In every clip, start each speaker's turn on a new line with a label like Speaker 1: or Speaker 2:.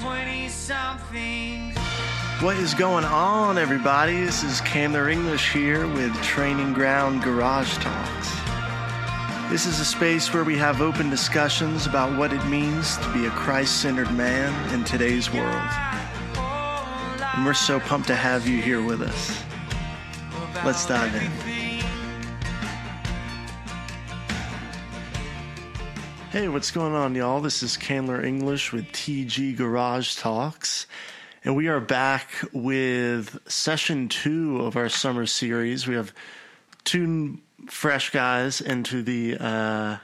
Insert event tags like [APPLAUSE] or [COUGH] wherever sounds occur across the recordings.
Speaker 1: 20 something.
Speaker 2: What is going on, everybody? This is Candler English here with Training Ground Garage Talks. This is a space where we have open discussions about what it means to be a Christ centered man in today's world. And we're so pumped to have you here with us. Let's dive in. Hey, what's going on, y'all? This is Candler English with TG Garage Talks. And we are back with session two of our summer series. We have two fresh guys into the uh,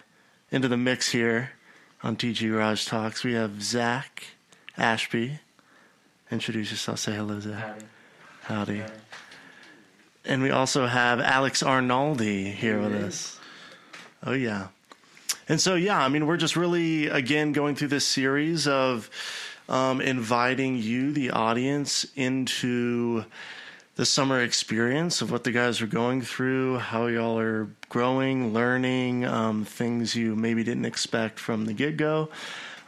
Speaker 2: into the mix here on TG Garage Talks. We have Zach Ashby. Introduce yourself. Say hello, Zach.
Speaker 3: Howdy.
Speaker 2: Howdy. And we also have Alex Arnaldi here with us. Oh yeah. And so yeah, I mean we're just really again going through this series of um, inviting you, the audience, into the summer experience of what the guys are going through, how y'all are growing, learning, um, things you maybe didn't expect from the get go.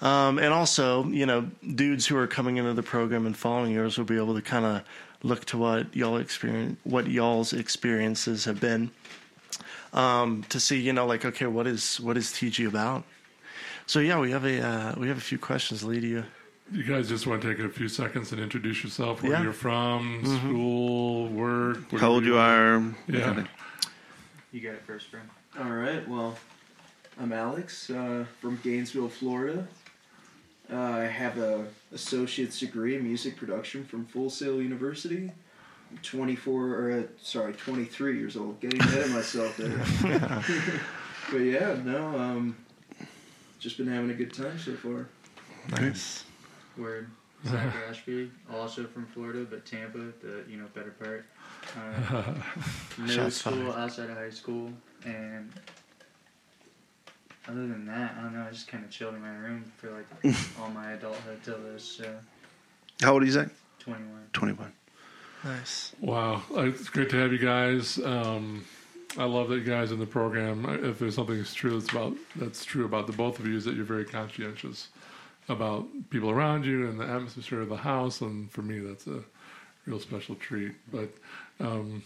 Speaker 2: Um, and also, you know, dudes who are coming into the program and following yours will be able to kind of look to what y'all experience, what y'all's experiences have been, um, to see, you know, like, okay, what is what is TG about? So yeah, we have a uh, we have a few questions. Lee, you?
Speaker 3: You guys just want to take a few seconds and introduce yourself, where
Speaker 2: Yeah.
Speaker 3: you're from, school, work. what
Speaker 4: How old you are?
Speaker 3: Yeah.
Speaker 5: You got it first, friend.
Speaker 6: All right. Well, I'm Alex uh, from Gainesville, Florida. Uh, I have a associate's degree in music production from Full Sail University. I'm 24 or uh, sorry, 23 years old. Getting ahead of myself there. [LAUGHS] [LAUGHS] but yeah, no. Um, just been having a good time so far.
Speaker 2: Nice.
Speaker 5: Word. [LAUGHS] Zach Ashby, also from Florida, but Tampa, the you know better part. Uh, middle
Speaker 2: Shots
Speaker 5: school,
Speaker 2: fired.
Speaker 5: outside of high school, and other than that, I don't know. I just kind of chilled in my room for like all my adulthood till this. So
Speaker 4: How old are you, Zach?
Speaker 5: 21.
Speaker 4: 21.
Speaker 2: Nice.
Speaker 3: Wow, Uh, it's great to have you guys. Um, I love that you guys in the program. If there's something that's true that's about that's true about the both of you is that you're very conscientious about people around you and the atmosphere of the house. And for me, that's a real special treat. But um,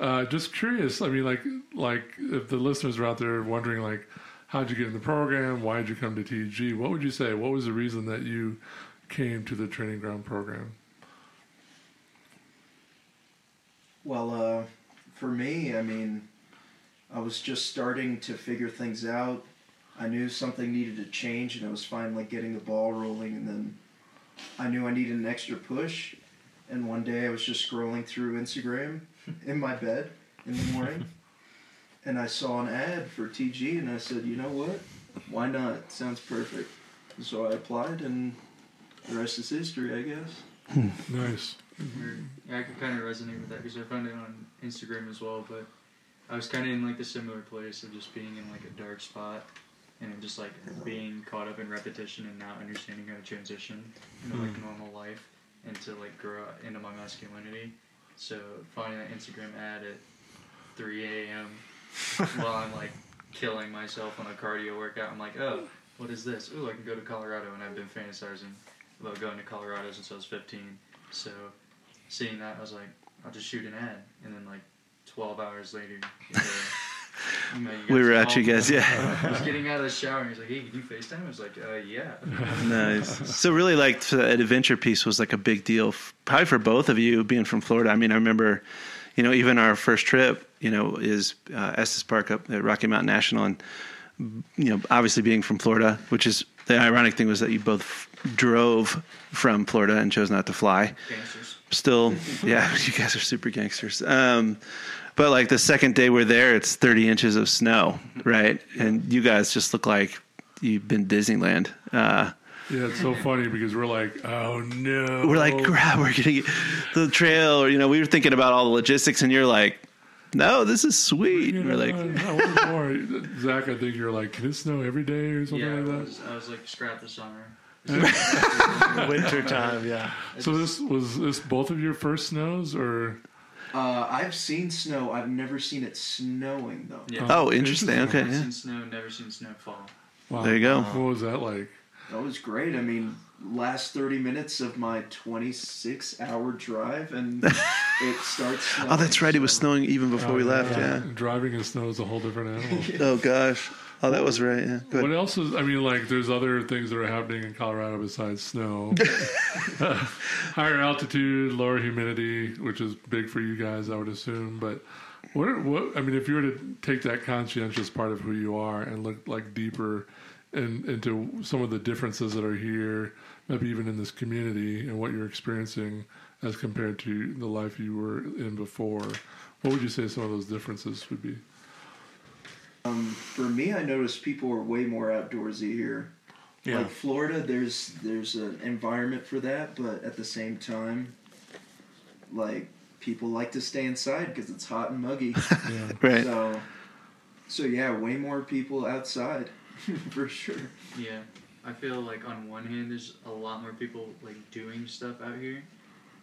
Speaker 3: uh, just curious. I mean, like like if the listeners are out there wondering, like, how'd you get in the program? Why did you come to TG? What would you say? What was the reason that you came to the training ground program?
Speaker 6: Well, uh, for me, I mean, I was just starting to figure things out. I knew something needed to change, and I was finally getting the ball rolling. And then I knew I needed an extra push. And one day I was just scrolling through Instagram [LAUGHS] in my bed in the morning, and I saw an ad for TG, and I said, you know what? Why not? Sounds perfect. So I applied, and the rest is history, I guess. [LAUGHS]
Speaker 3: Nice. Mm-hmm.
Speaker 5: Weird. Yeah, I could kind of resonate with that because I found it on Instagram as well. But I was kind of in like the similar place of just being in like a dark spot and just like being caught up in repetition and not understanding how to transition into like mm-hmm. normal life and to like grow into my masculinity. So finding that Instagram ad at 3 a.m. [LAUGHS] while I'm like killing myself on a cardio workout, I'm like, oh, what is this? Ooh, I can go to Colorado, and I've been fantasizing about going to Colorado since I was 15. So seeing that, I was like, I'll just shoot an ad, and then like 12 hours later, you know, you know, you [LAUGHS]
Speaker 4: We were at you guys, yeah. [LAUGHS]
Speaker 5: I was getting out of the shower, and he's like, "Hey, can you FaceTime?" I was like, "Uh, yeah." [LAUGHS]
Speaker 4: Nice. So really, like the adventure piece was like a big deal, probably for both of you being from Florida. I mean, I remember, you know, even our first trip, you know, is uh, Estes Park up at Rocky Mountain National, and you know, obviously being from Florida, which is the ironic thing was that you both drove from Florida and chose not to fly.
Speaker 5: Gangsters.
Speaker 4: Still, yeah, [LAUGHS] you guys are super gangsters. Um, but like the second day we're there, it's 30 inches of snow, right? And you guys just look like you've been Disneyland. Uh,
Speaker 3: Yeah, it's so funny because we're like, oh no.
Speaker 4: we're like, crap, we're getting the trail, or you know, we were thinking about all the logistics, and you're like, no, this is sweet.
Speaker 3: You
Speaker 4: And we're like,
Speaker 3: I want more. Zach, I think you're like, can it snow every day or something
Speaker 5: Yeah, I
Speaker 3: like that?
Speaker 5: was, I was like, scrap the summer. [LAUGHS]
Speaker 2: Winter time, yeah.
Speaker 3: So this was this both of your first snows, or
Speaker 6: Uh, I've seen snow. I've never seen it snowing though.
Speaker 5: Yeah.
Speaker 4: oh, interesting. Okay,
Speaker 5: Never
Speaker 4: yeah.
Speaker 5: seen snow, never seen snow fall.
Speaker 3: wow,
Speaker 4: There you go.
Speaker 3: What was that like?
Speaker 6: That was great. I mean, last 30 minutes of my 26 hour drive, and [LAUGHS] it starts. Snowing,
Speaker 4: Oh, that's right. It was
Speaker 6: so-
Speaker 4: snowing even before we left. Yeah.
Speaker 3: Driving in snow is a whole different animal. [LAUGHS]
Speaker 4: Oh gosh. Oh, that was right. Yeah.
Speaker 3: What else is? I mean, like, there's other things that are happening in Colorado besides snow. [LAUGHS] [LAUGHS] Higher altitude, lower humidity, which is big for you guys, I would assume. But what? What? I mean, if you were to take that conscientious part of who you are and look like deeper in, into some of the differences that are here, maybe even in this community and what you're experiencing as compared to the life you were in before, what would you say some of those differences would be?
Speaker 6: Um, for me, I noticed people are way more outdoorsy here.
Speaker 2: Yeah.
Speaker 6: Like Florida, there's there's an environment for that, but at the same time, like people like to stay inside because it's hot and muggy. [LAUGHS]
Speaker 3: Yeah.
Speaker 4: Right.
Speaker 6: So, so yeah, way more people outside, [LAUGHS] for sure.
Speaker 5: Yeah, I feel like on one hand, there's a lot more people like doing stuff out here,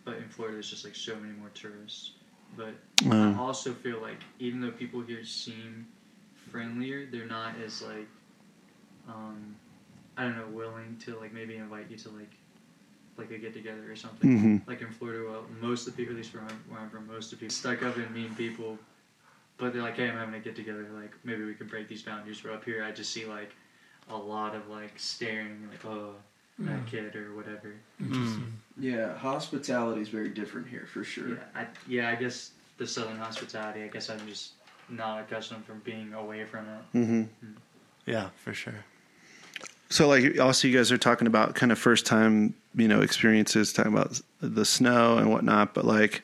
Speaker 5: but in Florida, there's just like so many more tourists. But I
Speaker 4: Um,
Speaker 5: also feel like even though people here seem friendlier, they're not as like, um, I don't know, willing to like maybe invite you to like, like a get together or something.
Speaker 4: mhm.
Speaker 5: Like in Florida, well, most of the people, at least where I'm, where I'm from, most of the people stuck up and mean people. But they're like, hey, I'm having a get together. Like maybe we can break these boundaries. Where up here, I just see like a lot of like staring, like oh, that kid or whatever.
Speaker 2: Mm.
Speaker 6: Yeah, hospitality is very different here for sure.
Speaker 5: Yeah, I, yeah, I guess the southern hospitality. I guess I'm just not accustomed from being away from it.
Speaker 4: Mhm.
Speaker 2: Yeah, for sure.
Speaker 4: So, like, also, you guys are talking about kind of first time, you know, experiences, talking about the snow and whatnot. But like,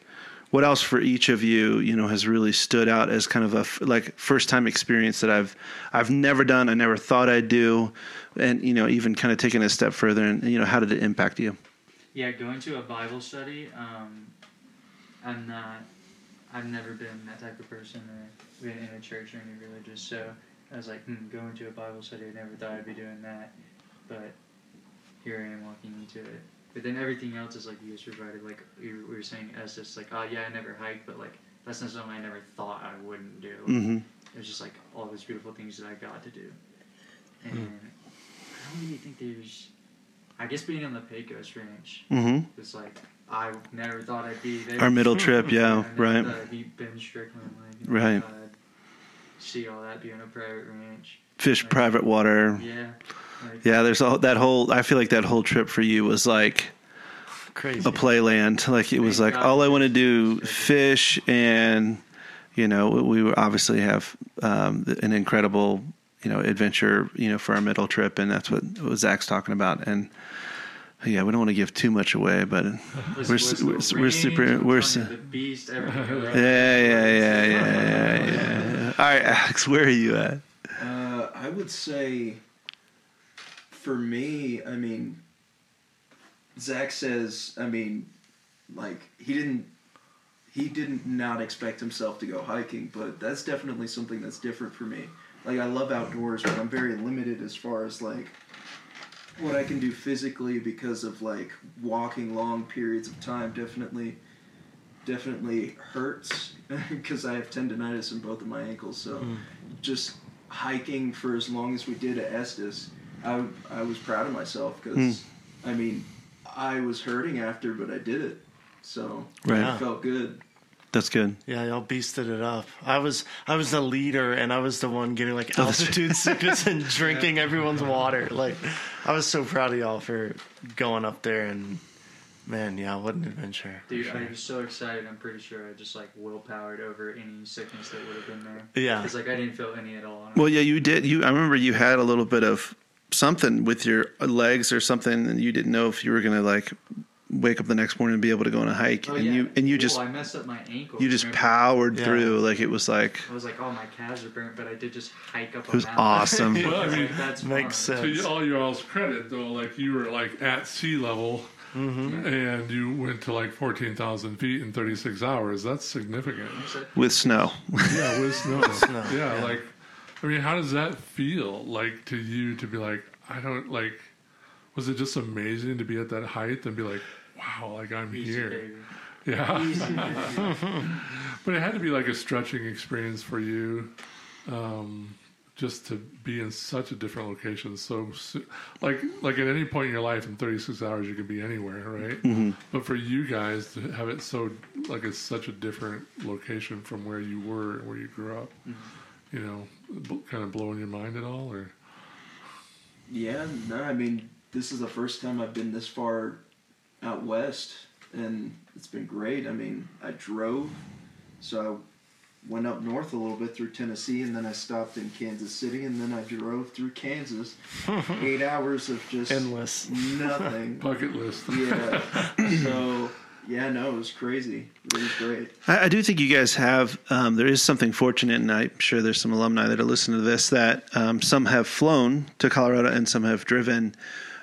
Speaker 4: what else for each of you, you know, has really stood out as kind of a f- like first time experience that I've I've never done, I never thought I'd do, and you know, even kind of taking a step further. And you know, how did it impact you?
Speaker 5: Yeah, going to a Bible study. Um, I'm not. I've never been that type of person or been in a church or any religious. So I was like, hmm, going to a Bible study. I never thought I'd be doing that, but here I am walking into it. But then everything else is like you guys provided. Like you we were saying, as just like, oh yeah, I never hiked, but like that's not something I never thought I wouldn't do.
Speaker 4: hmm
Speaker 5: It was just like all these beautiful things that I got to do. And I don't really think there's. I guess being on the Pecos Ranch,
Speaker 4: hmm
Speaker 5: it's like I never thought I'd be there.
Speaker 4: Our middle trip, [LAUGHS] yeah,
Speaker 5: I
Speaker 4: right,
Speaker 5: thought I'd be Ben Strickland, like,
Speaker 4: Right.
Speaker 5: uh, see all that being a private ranch.
Speaker 4: fish, private water.
Speaker 5: Yeah. Like,
Speaker 4: Yeah, there's all that whole. I feel like that whole trip for you was like
Speaker 2: Crazy.
Speaker 4: a playland. Like it was
Speaker 5: Thank
Speaker 4: like
Speaker 5: God
Speaker 4: all I want to do
Speaker 5: fish.
Speaker 4: fish and you know we obviously have um, an incredible you know adventure you know for our middle trip and that's what, what Zach's talking about and yeah we don't want to give too much away but we're
Speaker 5: was
Speaker 4: su-
Speaker 5: the
Speaker 4: we're, we're
Speaker 5: range,
Speaker 4: super we're su-
Speaker 5: the beast everything. [LAUGHS]
Speaker 4: yeah yeah yeah yeah yeah yeah all right Alex where are you at
Speaker 6: Uh, I would say, for me, I mean, Zach says, I mean, like he didn't, he didn't not expect himself to go hiking, but that's definitely something that's different for me. Like I love outdoors, but I'm very limited as far as like what I can do physically because of like walking long periods of time. Definitely, definitely hurts [LAUGHS] because I have tendonitis in both of my ankles. So hmm. just hiking for as long as we did at Estes, I, I was proud of myself because, hmm. I mean, I was hurting after, but I did it. So
Speaker 4: Right.
Speaker 6: it felt good.
Speaker 4: That's good
Speaker 2: Yeah, y'all beasted it up. I was I was the leader, and I was the one getting like
Speaker 4: Oh,
Speaker 2: altitude sickness [LAUGHS] and drinking everyone's water. Like, I was so proud of y'all for going up there, and man, yeah, what an adventure.
Speaker 5: Dude,
Speaker 2: sure.
Speaker 5: I was so excited. I'm pretty sure I just like willpowered over any sickness that would have been there.
Speaker 2: Yeah.
Speaker 5: Because like I didn't feel any at all. And
Speaker 4: well yeah you did you I remember you had a little bit of something with your legs or something and you didn't know if you were gonna like wake up the next morning and be able to go on a hike
Speaker 5: Oh,
Speaker 4: and
Speaker 5: yeah.
Speaker 4: you and you
Speaker 5: Well,
Speaker 4: just
Speaker 5: I messed up my ankle.
Speaker 4: you just
Speaker 5: remember?
Speaker 4: powered
Speaker 2: Yeah.
Speaker 4: through like it was like
Speaker 5: I was like, oh, my calves are burnt, but I did just hike up.
Speaker 4: it was
Speaker 5: a mountain.
Speaker 4: awesome [LAUGHS]
Speaker 3: Well, I
Speaker 5: I
Speaker 3: mean,
Speaker 5: like, that's
Speaker 2: Makes
Speaker 5: fun.
Speaker 3: To
Speaker 2: sense.
Speaker 3: you- all your all's credit, though, like you were like at sea level, mm-hmm. and you went to like fourteen thousand feet in thirty six hours. That's significant.
Speaker 4: with snow
Speaker 3: Yeah, with [LAUGHS] snow.
Speaker 2: Snow,
Speaker 3: yeah,
Speaker 2: yeah.
Speaker 3: like I mean, how does that feel like to you to be like, I don't like. Was it just amazing to be at that height and be like, wow, like I'm
Speaker 5: Easy,
Speaker 3: here?
Speaker 5: baby.
Speaker 3: Yeah. [LAUGHS] But it had to be like a stretching experience for you, um, just to be in such a different location. So, so- like like at any point in your life in 36 hours, you can be anywhere, right? But for you guys to have it so like it's such a different location from where you were and where you grew up, you know, kind of blowing your mind at all, or
Speaker 6: Yeah, no, I mean, this is the first time I've been this far out west, and it's been great. I mean, I drove, so I went up north a little bit through Tennessee, and then I stopped in Kansas City, and then I drove through Kansas. [LAUGHS] Eight hours of just
Speaker 2: Endless.
Speaker 6: nothing. [LAUGHS]
Speaker 3: bucket list.
Speaker 6: yeah. [LAUGHS] So, yeah, no, it was crazy. It was great.
Speaker 4: I, I do think you guys have. Um, there is something fortunate, and I'm sure there's some alumni that are listening to this that um, some have flown to Colorado and some have driven.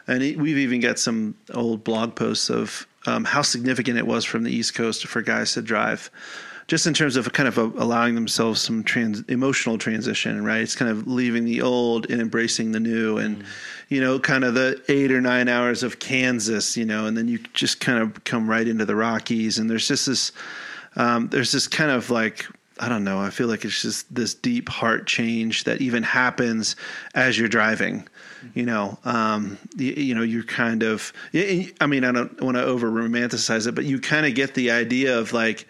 Speaker 4: And it, we've even got some old blog posts of um, how significant it was from the East Coast for guys to drive, just in terms of kind of a, allowing themselves some trans, emotional transition, right? It's kind of leaving the old and embracing the new, and you know, kind of the eight or nine hours of Kansas, you know, and then you just kind of come right into the Rockies, and there's just this um, there's this kind of like I don't know. I feel like it's just this deep heart change that even happens as you're driving. You know, um, you, you know, you're kind of. I mean, I don't want to over romanticize it, but you kind of get the idea of like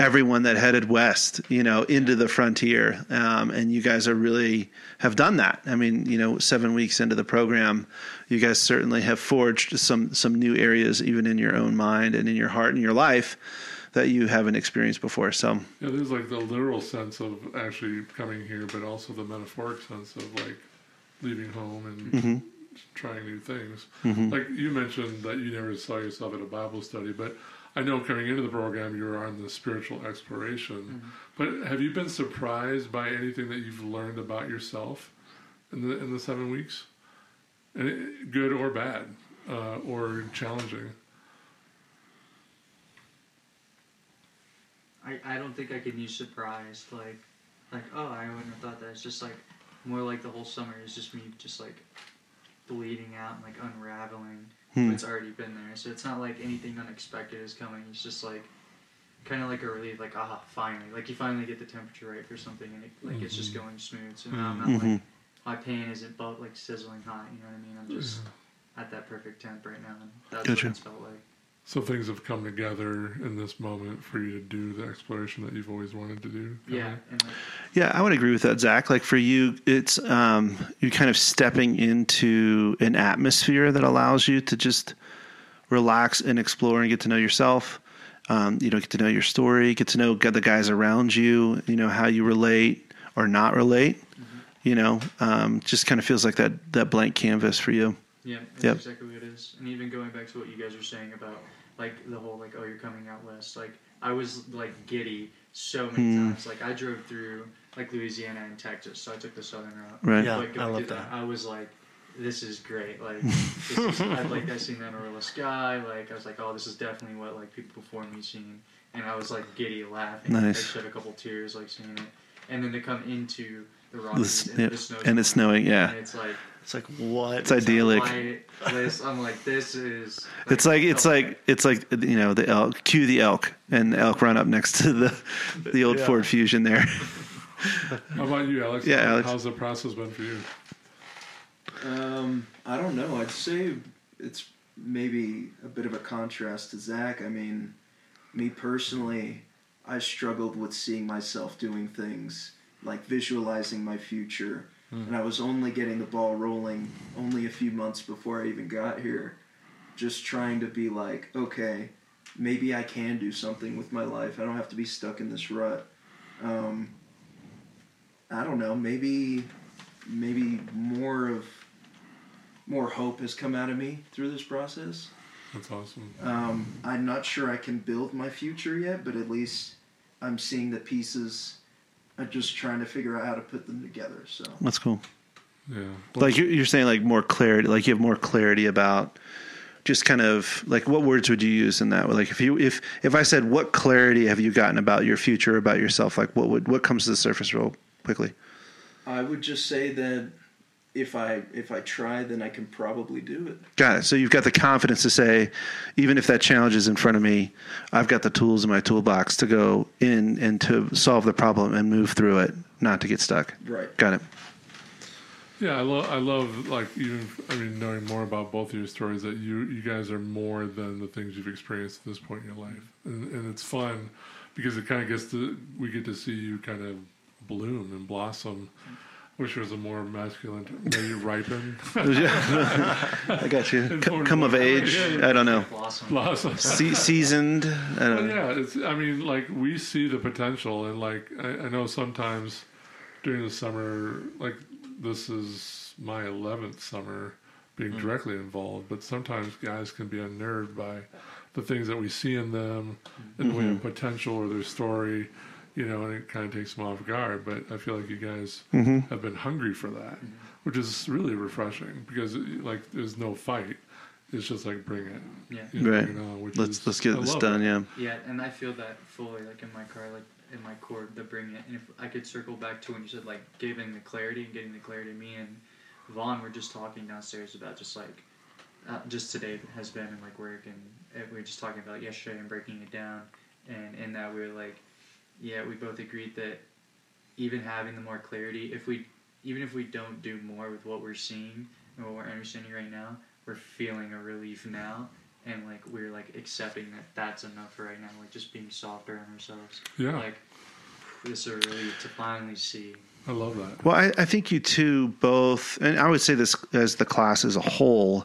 Speaker 4: everyone that headed west, you know, into the frontier, um, and you guys are really have done that. I mean, you know, seven weeks into the program, you guys certainly have forged some some new areas, even in your own mind and in your heart and your life that you haven't experienced before. So
Speaker 3: Yeah, there's like the literal sense of actually coming here, but also the metaphoric sense of like leaving home and mm-hmm. trying new things. Mm-hmm. Like you mentioned that you never saw yourself at a Bible study, but I know coming into the program you were on the spiritual exploration. Mm-hmm. But have you been surprised by anything that you've learned about yourself in the in the seven weeks, and it, good or bad, uh, or challenging?
Speaker 5: I, I don't think I can use surprised like like oh I wouldn't have thought that. It's just like more like the whole summer is just me just like bleeding out and like unraveling
Speaker 4: Hmm.
Speaker 5: what's already been there. So it's not like anything unexpected is coming. It's just like kind of like a relief, like ah finally, like you finally get the temperature right for something and it, like it's just going smooth. So now I'm not
Speaker 4: Mhm.
Speaker 5: like my pain isn't but like sizzling hot. You know what I mean? I'm just at that perfect temp right now. And that's
Speaker 4: Gotcha.
Speaker 5: what it's felt like.
Speaker 3: So things have come together in this moment for you to do the exploration that you've always wanted to do.
Speaker 5: Yeah, and
Speaker 4: Yeah, I would agree with that, Zach. Like for you, it's um, you kind of stepping into an atmosphere that allows you to just relax and explore and get to know yourself. Um, you know, get to know your story, get to know the guys around you. You know how you relate or not relate. You know, um, just kind of feels like that that blank canvas for you.
Speaker 5: Yeah, that's
Speaker 4: Yep.
Speaker 5: exactly what it is. And even going back to what you guys were saying about like the whole like oh you're coming out west, like I was like giddy so many
Speaker 4: Hmm.
Speaker 5: times. Like I drove through like Louisiana and Texas, so I took the southern route.
Speaker 4: Right.
Speaker 2: Yeah.
Speaker 5: But
Speaker 2: I love
Speaker 5: through
Speaker 2: that.
Speaker 5: I was like, this is great. Like [LAUGHS] this is, I'd like I seen the Amarillo sky. Like I was like, oh, this is definitely what like people before me seen. And I was like giddy laughing.
Speaker 4: Nice.
Speaker 5: I shed a couple tears like seeing it. And then to come into the
Speaker 4: The
Speaker 5: Rockies
Speaker 4: s-
Speaker 5: and
Speaker 4: yep.
Speaker 5: the snow
Speaker 4: And it's snowing, yeah.
Speaker 5: And it's like
Speaker 2: It's like what?
Speaker 4: It's idyllic.
Speaker 5: light, this, I'm like, this is. [LAUGHS]
Speaker 4: It's like it's like it's like you know the elk. Cue the elk, and the elk run up next to the the old
Speaker 2: Yeah.
Speaker 4: Ford Fusion there. [LAUGHS]
Speaker 3: How about you, Alex?
Speaker 4: Yeah, Alex.
Speaker 3: How's the process been for you?
Speaker 6: Um, I don't know. I'd say it's maybe a bit of a contrast to Zach. I mean, me personally, I struggled with seeing myself doing things like visualizing my future, and I was only getting the ball rolling only a few months before I even got here. Just trying to be like, okay, maybe I can do something with my life. I don't have to be stuck in this rut. Um, I don't know. Maybe, maybe more of more hope has come out of me through this process.
Speaker 3: That's awesome.
Speaker 6: Um, I'm not sure I can build my future yet, but at least I'm seeing the pieces. I'm just trying to figure out how to put them together. So
Speaker 4: That's cool.
Speaker 3: Yeah.
Speaker 4: Like you're, you're saying, like more clarity. Like you have more clarity about just kind of like what words would you use in that? Like if you if if I said what clarity have you gotten about your future, about yourself? Like what would what comes to the surface real quickly?
Speaker 6: I would just say that if I if I try, then I can probably do it.
Speaker 4: Got it. So you've got the confidence to say, even if that challenge is in front of me, I've got the tools in my toolbox to go in and to solve the problem and move through it, not to get stuck.
Speaker 6: Right.
Speaker 4: Got it.
Speaker 3: Yeah, I love. I love like even. I mean, knowing more about both of your stories that you you guys are more than the things you've experienced at this point in your life, and, and it's fun because it kind of gets to we get to see you kind of bloom and blossom. Wish there was a more masculine. Maybe ripen, [LAUGHS]
Speaker 4: I got you.
Speaker 3: And
Speaker 4: C-
Speaker 3: more-
Speaker 4: come of age.
Speaker 3: Yeah, yeah.
Speaker 4: I don't know.
Speaker 5: Blossom.
Speaker 3: blossom.
Speaker 4: Se- seasoned. I don't know.
Speaker 3: yeah, it's. I mean, like we see the potential, and like I, I know sometimes during the summer, like this is my eleventh summer being hmm. directly involved, but sometimes guys can be unnerved by the things that we see in them and the way of mm-hmm. potential or their story, you know, and it kind of takes them off guard. But I feel like you guys have been hungry for that, which is really refreshing because like there's no fight. It's just like bring it.
Speaker 5: Yeah.
Speaker 3: you know,
Speaker 4: Right.
Speaker 3: bring it on, which
Speaker 4: Let's
Speaker 3: is-
Speaker 4: let's get
Speaker 3: I
Speaker 4: this done.
Speaker 3: it.
Speaker 4: Yeah.
Speaker 5: Yeah, and I feel that fully, like in my car, like in my core, the bring it. And if I could circle back to when you said like giving the clarity and getting the clarity, me and Vaughn were just talking downstairs about just like, uh, just today has been in like work, and uh, we were just talking about yesterday and breaking it down, and in that we were like, yeah, we both agreed that even having the more clarity, if we, even if we don't do more with what we're seeing and what we're understanding right now, we're feeling a relief now and like we're like accepting that that's enough for right now like just being softer on ourselves
Speaker 3: Yeah.
Speaker 5: like this is a relief to finally see
Speaker 3: I love that.
Speaker 4: Well, I, I think you two both, and I would say this as the class as a whole,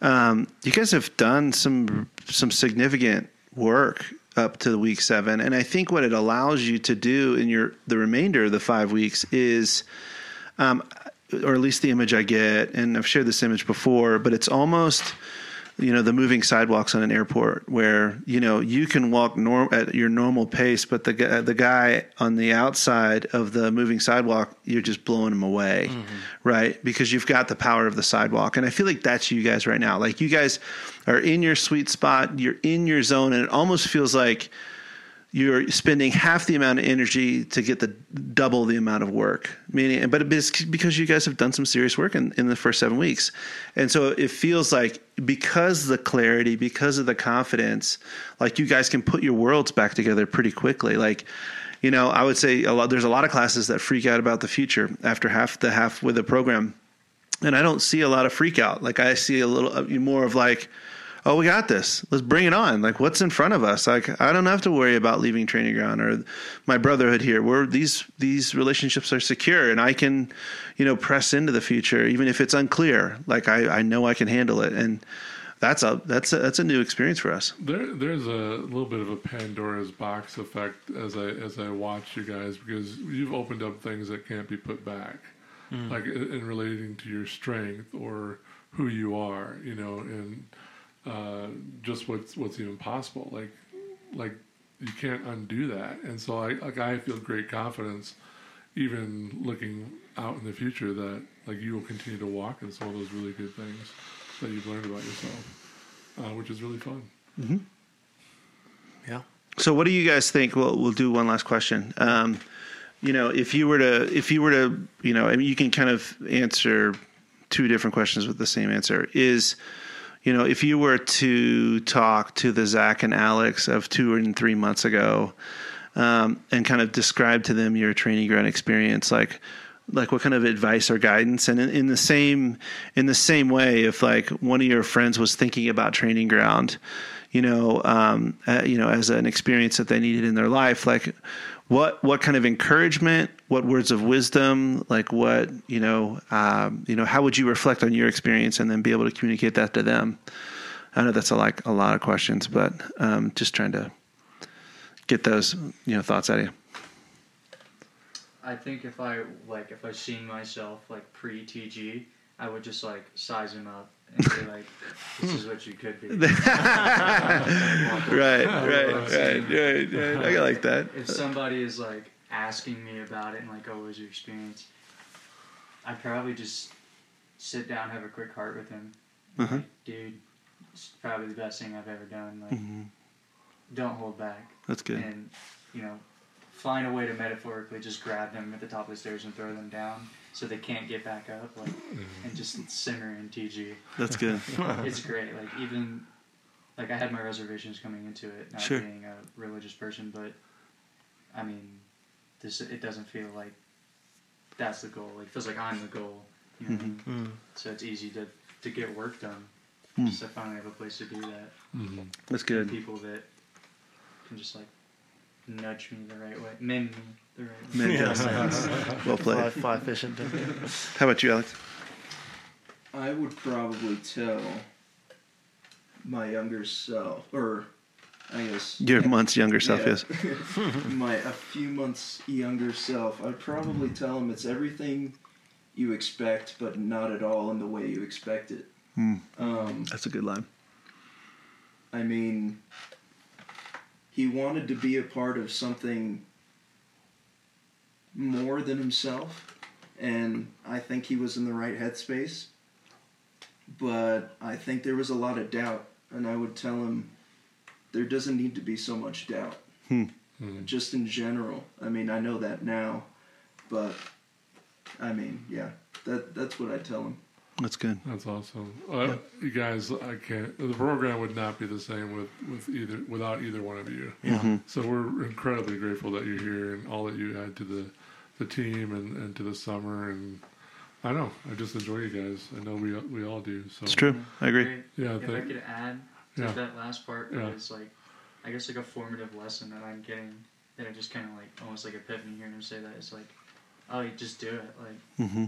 Speaker 4: um, you guys have done some some significant work up to week seven, and I think what it allows you to do in your the remainder of the five weeks is, um, or at least the image I get, and I've shared this image before, but it's almost you know the moving sidewalks on an airport where you know you can walk norm at your normal pace but the guy, the guy on the outside of the moving sidewalk you're just blowing him away mm-hmm. right? Because you've got the power of the sidewalk. And i feel like that's you guys right now. Like you guys are in your sweet spot you're in your zone and it almost feels like you're spending half the amount of energy to get the double the amount of work. Meaning, but it's because you guys have done some serious work in, in the first seven weeks, and so it feels like because the clarity, because of the confidence, like you guys can put your worlds back together pretty quickly. Like, you know, I would say a lot. There's a lot of classes that freak out about the future after half the half with the program, and I don't see a lot of freak out. Like I see a little uh, more of like oh, we got this. Let's bring it on. Like, what's in front of us? Like, I don't have to worry about leaving training ground or my brotherhood here. Where these these relationships are secure, and I can, you know, press into the future even if it's unclear. Like, I I know I can handle it, and that's a that's a, that's a new experience for us.
Speaker 3: There, there's a little bit of a Pandora's box effect as I as I watch you guys because you've opened up things that can't be put back, hmm. like in, in relating to your strength or who you are, you know, and uh, just what's what's even possible. Like, like you can't undo that, and so I like I feel great confidence, even looking out in the future that like you will continue to walk in some of those really good things that you've learned about yourself, uh, which is really fun.
Speaker 2: Yeah.
Speaker 4: So, what do you guys think? Well, we'll do one last question. Um, you know, if you were to, if you were to, you know, I mean, you can kind of answer two different questions with the same answer. Is, you know, if you were to talk to the Zach and Alex of two and three months ago, um, and kind of describe to them your training ground experience, like, like what kind of advice or guidance, and in, in the same, in the same way, if like one of your friends was thinking about training ground, you know, um, uh, you know, as an experience that they needed in their life, like what what kind of encouragement, what words of wisdom, like what you know, um, you know, how would you reflect on your experience and then be able to communicate that to them? I know that's a, like a lot of questions, but um, just trying to get those you know thoughts out of you.
Speaker 5: i think if i like if i seen myself like pre tg i would just like size him up and like this is what you could be [LAUGHS]
Speaker 4: Right, right, right, right, right. I like that.
Speaker 5: if somebody is like asking me about it and like, oh, what was your experience? I'd probably just sit down, have a quick heart with him.
Speaker 4: Uh-huh.
Speaker 5: Like, dude, it's probably the best thing I've ever done. Like, don't hold back.
Speaker 4: That's good.
Speaker 5: And, you know, find a way to metaphorically just grab them at the top of the stairs and throw them down so they can't get back up. Like, mm-hmm. and just simmer in TG.
Speaker 4: That's good. [LAUGHS]
Speaker 5: It's great. Like, even, like, I had my reservations coming into it, not
Speaker 4: Sure.
Speaker 5: being a religious person, but, I mean, this it doesn't feel like that's the goal. Like, it feels like I'm the goal You know what I mean? Mm-hmm. Mm. So it's easy to to get work done. Hmm. Just I finally have a place to do that. Mm-hmm.
Speaker 4: That's good.
Speaker 5: People that can just like nudge me the right way, mend me the right way.
Speaker 4: Man,
Speaker 2: Yeah.
Speaker 4: yes. [LAUGHS] well played.
Speaker 2: fly fishing.
Speaker 4: How about you, Alex?
Speaker 6: I would probably tell my younger self, or I guess
Speaker 4: Your months younger self,
Speaker 6: Yeah.
Speaker 4: yes. [LAUGHS]
Speaker 6: my a few months younger self. I'd probably tell him it's everything you expect, but not at all in the way you expect it.
Speaker 4: Hmm.
Speaker 6: Um,
Speaker 4: That's a good line.
Speaker 6: I mean, he wanted to be a part of something more than himself, and I think he was in the right headspace. But I think there was a lot of doubt, and I would tell him there doesn't need to be so much doubt.
Speaker 4: Hmm.
Speaker 6: Just in general. I mean, I know that now, but I mean, yeah, that that's what I tell him.
Speaker 4: That's good.
Speaker 3: That's awesome. Uh, You guys, I can't. The program would not be the same with, with either without either one of you.
Speaker 2: Yeah.
Speaker 3: So we're incredibly grateful that you're here and all that you add to the the team and, and to the summer. And I know I just enjoy you guys. I know we we all do. So
Speaker 4: It's true. I agree.
Speaker 5: Great.
Speaker 3: Yeah,
Speaker 5: If I could add to
Speaker 3: Yeah.
Speaker 5: that last part,
Speaker 3: Yeah.
Speaker 5: it was like, I guess like a formative lesson that I'm getting, that I just kind of like, almost like epiphany hearing him say that. It's like, oh, you just do it. Like,
Speaker 4: hmm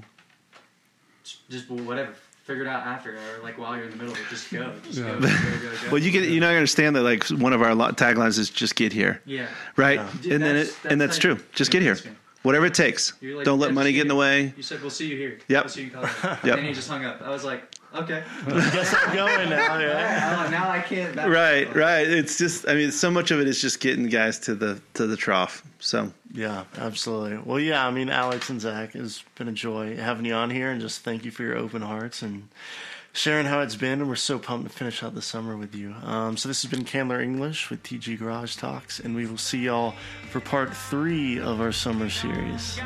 Speaker 5: just, just whatever. Figure it out after, or like while you're in the middle of it, just go. Just
Speaker 3: Yeah.
Speaker 5: go, go, go, go.
Speaker 4: Well, you get you know I understand that like one of our taglines is just get here,
Speaker 5: Yeah.
Speaker 4: right?
Speaker 2: Yeah.
Speaker 5: Dude,
Speaker 4: and then
Speaker 5: that's-
Speaker 4: it, and
Speaker 5: that's
Speaker 4: that's true. Just get here, whatever it takes.
Speaker 5: Like,
Speaker 4: Don't let money get in the way.
Speaker 5: You said, we'll see you here.
Speaker 4: Yep.
Speaker 5: We'll see you in
Speaker 4: Yep.
Speaker 5: And he just hung up. I was like, okay. [LAUGHS]
Speaker 2: Guess I'm going now. Yeah.
Speaker 5: Now, now I can't. back-
Speaker 4: Right, right. It's just I mean so much of it is just getting guys to the to the trough. So
Speaker 2: Yeah, absolutely. Well, yeah, I mean, Alex and Zach, it's been a joy having you on here, and just thank you for your open hearts and sharing how it's been. And we're so pumped to finish out the summer with you. Um, so this has been Candler English with TG Garage Talks, and we will see y'all for part three of our summer series.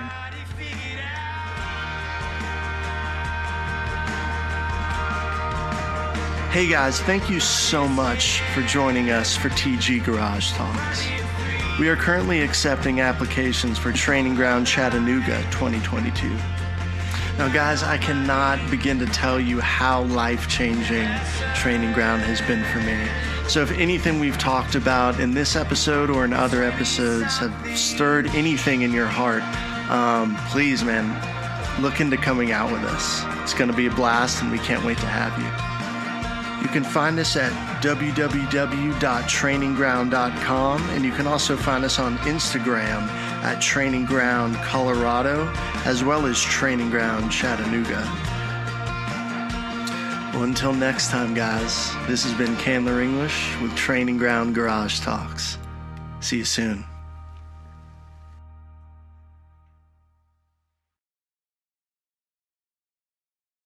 Speaker 2: Hey guys, thank you so much for joining us for TG Garage Talks. We are currently accepting applications for Training Ground Chattanooga 2022. Now, guys, I cannot begin to tell you how life changing Training Ground has been for me. So, if anything we've talked about in this episode or in other episodes have stirred anything in your heart, um, please, man, look into coming out with us. It's going to be a blast, and we can't wait to have you. You can find us at www.trainingground.com and you can also find us on Instagram at Training Ground Colorado as well as Training Ground Chattanooga. Well, until next time, guys, this has been Candler English with Training Ground Garage Talks. See you soon.